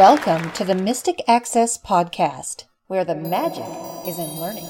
Welcome to the Mystic Access Podcast, where the magic is in learning.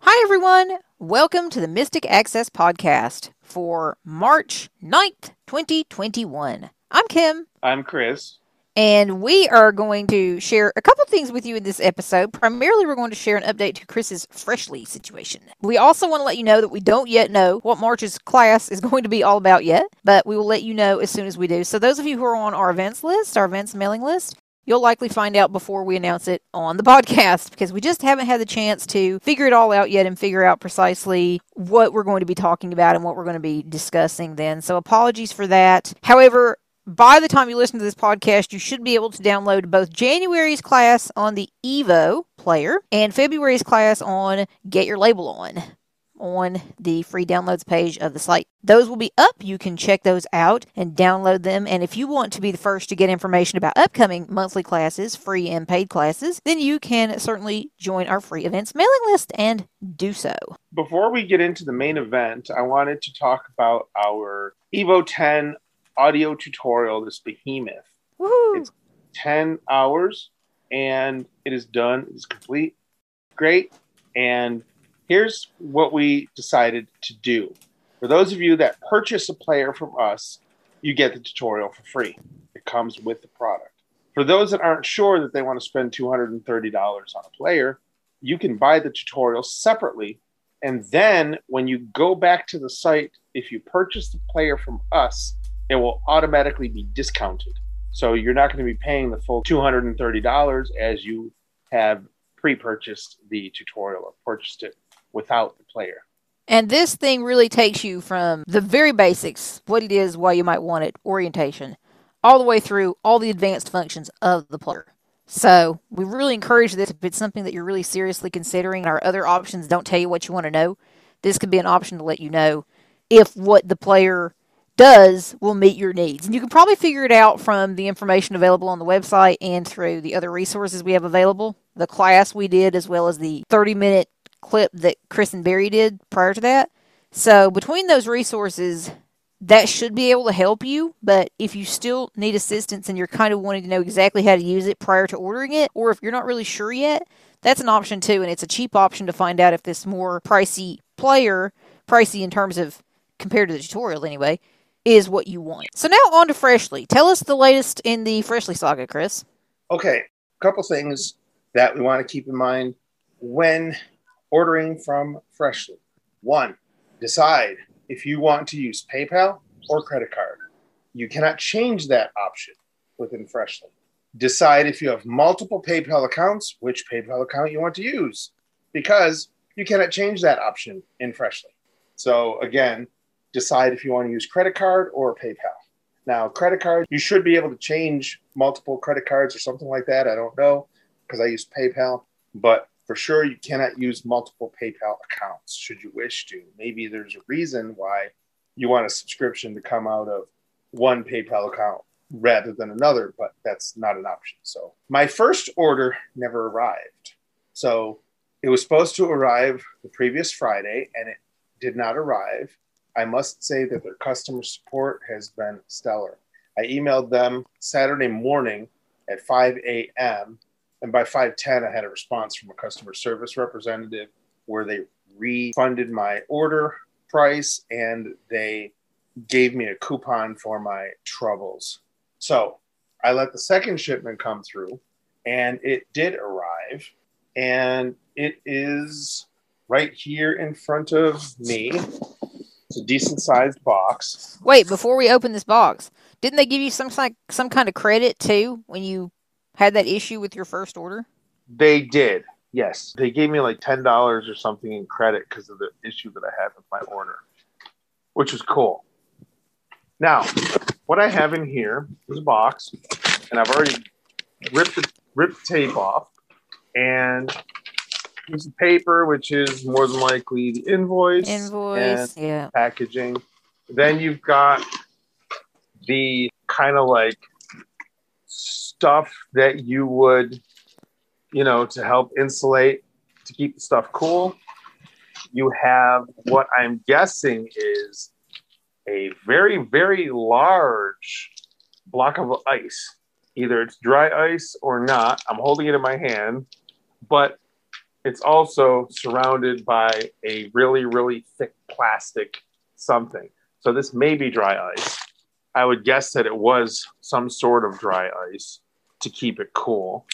Hi, everyone. Welcome to the Mystic Access Podcast for March 9th, 2021. I'm Kim. I'm Chris. And we are going to share a couple things with you in this episode. Primarily, we're going to share an update to Chris's Freshly situation. We also want to let you know that we don't yet know what March's class is going to be all about yet, but we will let you know as soon as we do. So, those of you who are on our events list, our events mailing list, you'll likely find out before we announce it on the podcast because we just haven't had the chance to figure it all out yet and figure out precisely what we're going to be talking about and what we're going to be discussing then. So, apologies for that. However, by the time you listen to this podcast, you should be able to download both January's class on the Evo player and February's class on Get Your Label On on the free downloads page of the site. Those will be up. You can check those out and download them. And if you want to be the first to get information about upcoming monthly classes, free and paid classes, then you can certainly join our free events mailing list and do so. Before we get into the main event, I wanted to talk about our Evo 10 audio tutorial, this behemoth. Woohoo! It's 10 hours and it is done. It's complete. Great. And here's what we decided to do. For those of you that purchase a player from us, you get the tutorial for free. It comes with the product. For those that aren't sure that they want to spend $230 on a player, you can buy the tutorial separately. And then when you go back to the site, if you purchase the player from us, it will automatically be discounted. So you're not going to be paying the full $230 as you have pre purchased the tutorial or purchased it without the player. And this thing really takes you from the very basics, what it is, why you might want it, orientation, all the way through all the advanced functions of the player. So we really encourage this if it's something that you're really seriously considering. Our other options don't tell you what you want to know. This could be an option to let you know if what the player does will meet your needs. And you can probably figure it out from the information available on the website and through the other resources we have available. The class we did, as well as the 30 minute clip that Chris and Barry did prior to that. So, between those resources, that should be able to help you. But if you still need assistance and you're kind of wanting to know exactly how to use it prior to ordering it, or if you're not really sure yet, that's an option too. And it's a cheap option to find out if this more pricey player, pricey in terms of compared to the tutorial anyway, is what you want. So now on to Freshly. Tell us the latest in the Freshly saga, Chris. Okay, a couple things that we want to keep in mind when ordering from Freshly. One, decide if you want to use PayPal or credit card. You cannot change that option within Freshly. Decide if you have multiple PayPal accounts, which PayPal account you want to use, because you cannot change that option in Freshly. So, again, decide if you want to use credit card or PayPal. Now, credit card, you should be able to change multiple credit cards or something like that. I don't know because I use PayPal, but for sure you cannot use multiple PayPal accounts should you wish to. Maybe there's a reason why you want a subscription to come out of one PayPal account rather than another, but that's not an option. So, my first order never arrived. So, it was supposed to arrive the previous Friday and it did not arrive. I must say that their customer support has been stellar. I emailed them Saturday morning at 5 a.m. And by 5:10, I had a response from a customer service representative where they refunded my order price and they gave me a coupon for my troubles. So I let the second shipment come through and it did arrive. And it is right here in front of me. A decent sized box. Wait, before we open this box, didn't they give you some like some kind of credit too when you had that issue with your first order? They did. Yes, they gave me like ten dollars or something in credit because of the issue that I had with my order, which was cool. Now, what I have in here is a box, and I've already ripped the ripped the tape off, and piece of paper, which is more than likely the invoice, Invoice, yeah. packaging. Then you've got the kind of like stuff that you would, you know, to help insulate, to keep the stuff cool. You have what I'm guessing is a very, very large block of ice. Either it's dry ice or not. I'm holding it in my hand, but it's also surrounded by a really, really thick plastic something. So this may be dry ice. I would guess that it was some sort of dry ice to keep it cool,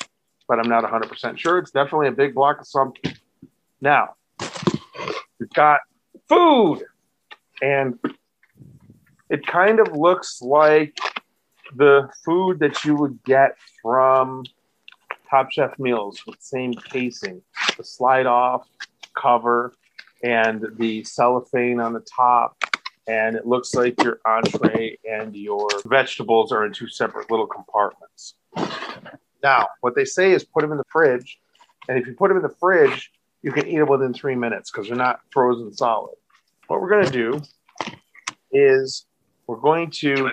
but I'm not 100% sure. It's definitely a big block of something. Now, we've got food, and it kind of looks like the food that you would get from Top Chef meals with same casing, the slide off cover, and the cellophane on the top. And it looks like your entree and your vegetables are in two separate little compartments. Now, what they say is put them in the fridge. And if you put them in the fridge, you can eat them within three minutes because they're not frozen solid. What we're going to do is we're going to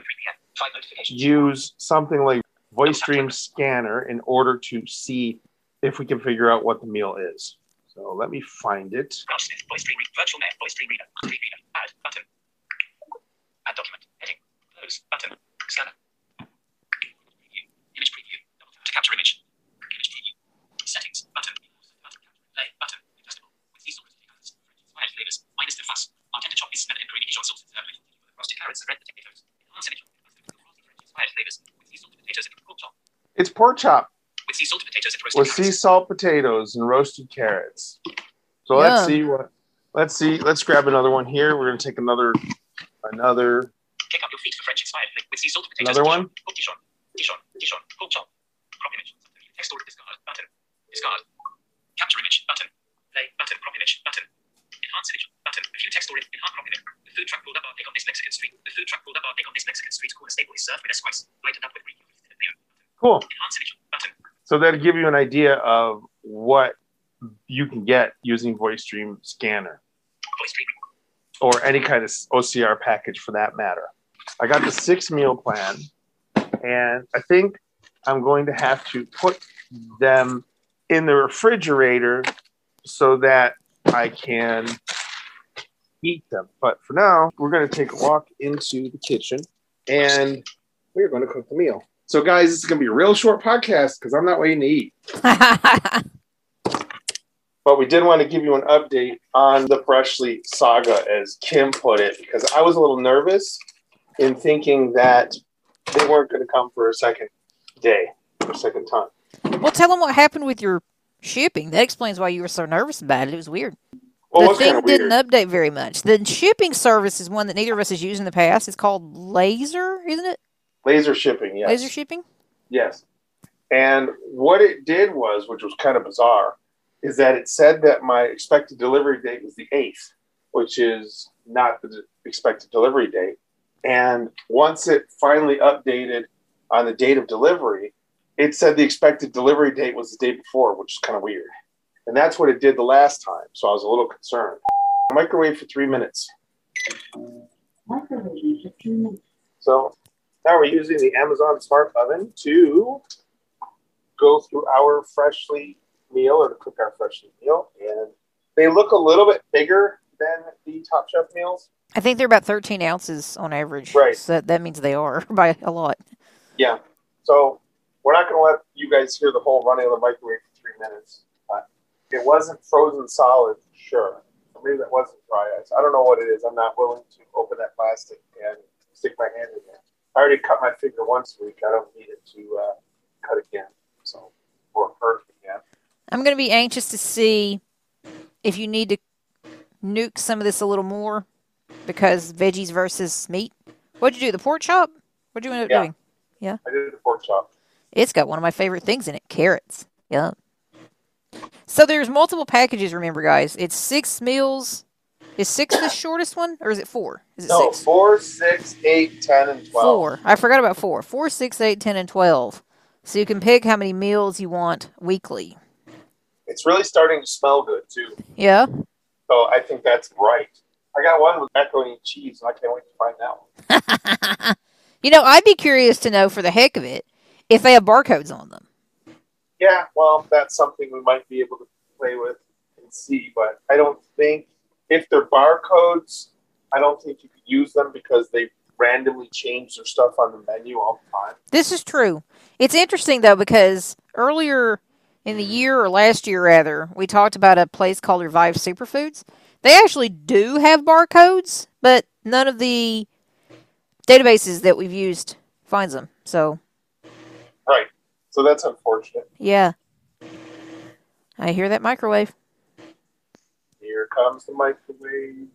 use something like Voice Dream Scanner in order to see if we can figure out what the meal is. So let me find it. Voice stream virtual net, Voice Dream Reader, add button, add document, heading, close button, scanner, preview, image preview, double tap to capture image, image preview, settings button, button, play button, adjustable, with seasonal recipes, inspired flavors, minus the fuss, intended chop is smelling green Dijon sauces, early, roasted carrots and red potatoes, enhance image, inspired flavors, with sea salt potatoes and pork chop, It's pork chop with sea salt potatoes and roasted with sea carrots. salt potatoes and roasted carrots. So let's see what. Let's see. Let's grab another one here. We're gonna take another, another, Kick up your feet for French inspired with sea salt potatoes. another one. Dijon, oh, Dijon, Dijon, pork chop. Crop image. Text order discard button. Discard. Capture image button. Play button. Crop image button. Enhance image button. View text order. Enhance crop image. The food truck pulled up our pig on this Mexican street. The food truck pulled up our pig on this Mexican street. Corner staple is served with spice. Lightened up with Greek. Cool. Enhance image button. So that'll give you an idea of what you can get using Voice Dream Scanner or any kind of OCR package for that matter. I got the six meal plan, and I think I'm going to have to put them in the refrigerator so that I can eat them. But for now, we're going to take a walk into the kitchen and we're going to cook the meal. So, guys, this is going to be a real short podcast because I'm not waiting to eat. But we did want to give you an update on the Freshly saga, as Kim put it, because I was a little nervous in thinking that they weren't going to come for a second day, or second time. well, tell them what happened with your shipping. That explains why you were so nervous about it. It was weird. Well, the thing kind of weird? didn't update very much. The shipping service is one that neither of us has used in the past. It's called Laser, isn't it? Laser shipping, yes. Laser shipping. Yes. And what it did was, which was kind of bizarre, is that it said that my expected delivery date was the 8th, which is not the expected delivery date. And once it finally updated on the date of delivery, it said the expected delivery date was the day before, which is kind of weird. And that's what it did the last time. So I was a little concerned. Microwave for three minutes. Microwave for three minutes. So now we're using the Amazon Smart Oven to go through our freshly meal or to cook our freshly meal. And they look a little bit bigger than the Top Chef meals. I think they're about 13 ounces on average. Right. So that, that means they are by a lot. Yeah. So we're not going to let you guys hear the whole running of the microwave for three minutes. But it wasn't frozen solid, sure. Or maybe that wasn't dry ice. I don't know what it is. I'm not willing to open that plastic and stick my hand in there. I already cut my finger once a week. I don't need it to uh, cut again. So, or hurt again. I'm going to be anxious to see if you need to nuke some of this a little more because veggies versus meat. What'd you do? The pork chop? What'd you end up Yeah. doing? Yeah. I did the pork chop. It's got one of my favorite things in it carrots. Yeah. So there's multiple packages, remember, guys. It's six meals. Is six the shortest one, or is it four? Is it No, six? four, six, eight, ten, and twelve. Four. I forgot about four. Four, six, eight, ten, and twelve. So you can pick how many meals you want weekly. It's really starting to smell good too. Yeah. So I think that's right. I got one with macaroni and cheese, and I can't wait to find that one. you know, I'd be curious to know for the heck of it if they have barcodes on them. Yeah, well, that's something we might be able to play with and see, but I don't think if they're barcodes, I don't think you could use them because they randomly change their stuff on the menu all the time. This is true. It's interesting though because earlier in the year or last year rather, we talked about a place called Revive Superfoods. They actually do have barcodes, but none of the databases that we've used finds them. So, Right. So that's unfortunate. yeah. I hear that microwave. Here comes the microwave.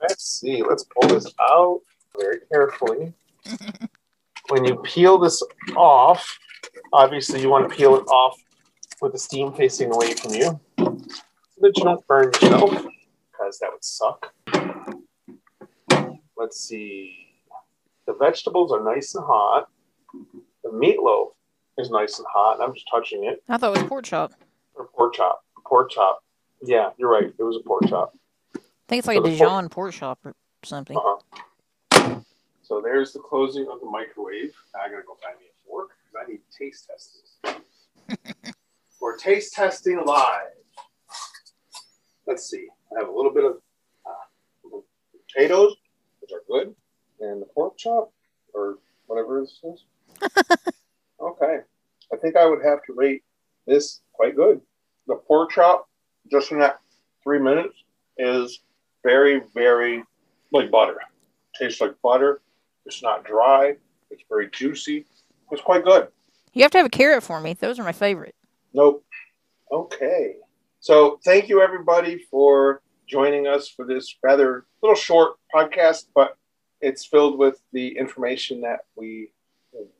Let's see. Let's pull this out very carefully. when you peel this off, obviously you want to peel it off with the steam facing away from you so that you don't burn yourself because that would suck. Let's see. The vegetables are nice and hot. Meatloaf is nice and hot. and I'm just touching it. I thought it was pork chop. Or pork chop. Pork chop. Yeah, you're right. It was a pork chop. I think it's like a So pork- Dijon pork chop or something. Uh-huh. So there's the closing of the microwave. Now I gotta go find me a fork because I need taste testing. We're taste testing live. Let's see. I have a little bit of uh, potatoes, which are good, and the pork chop, or whatever this is. okay. I think I would have to rate this quite good. The pork chop, just in that three minutes, is very, very like butter. Tastes like butter. It's not dry. It's very juicy. It's quite good. You have to have a carrot for me. Those are my favorite. Nope. Okay. So thank you everybody for joining us for this rather little short podcast, but it's filled with the information that we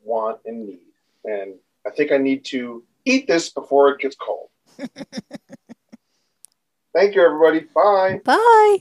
want and need. And I think I need to eat this before it gets cold. thank you everybody. Bye. Bye.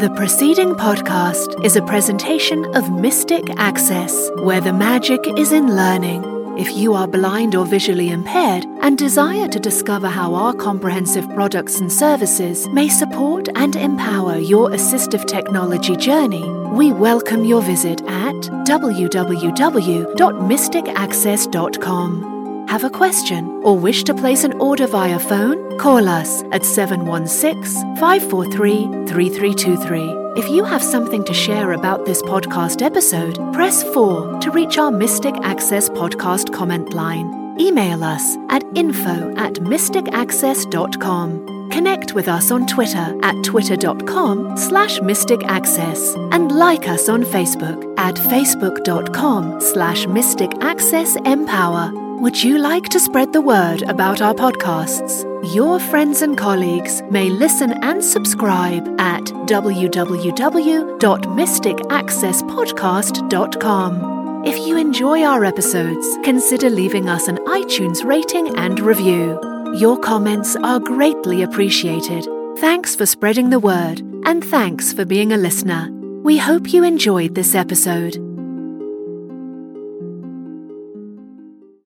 The preceding podcast is a presentation of Mystic Access, where the magic is in learning. If you are blind or visually impaired and desire to discover how our comprehensive products and services may support and empower your assistive technology journey, we welcome your visit at www.mysticaccess.com. Have a question or wish to place an order via phone? Call us at 716 543 3323. If you have something to share about this podcast episode, press 4 to reach our Mystic Access podcast comment line. Email us at info at mysticaccess.com. Connect with us on Twitter at twitter.com slash mysticaccess and like us on Facebook at facebook.com slash mysticaccessempower. Would you like to spread the word about our podcasts? Your friends and colleagues may listen and subscribe at www.mysticaccesspodcast.com. If you enjoy our episodes, consider leaving us an iTunes rating and review. Your comments are greatly appreciated. Thanks for spreading the word, and thanks for being a listener. We hope you enjoyed this episode.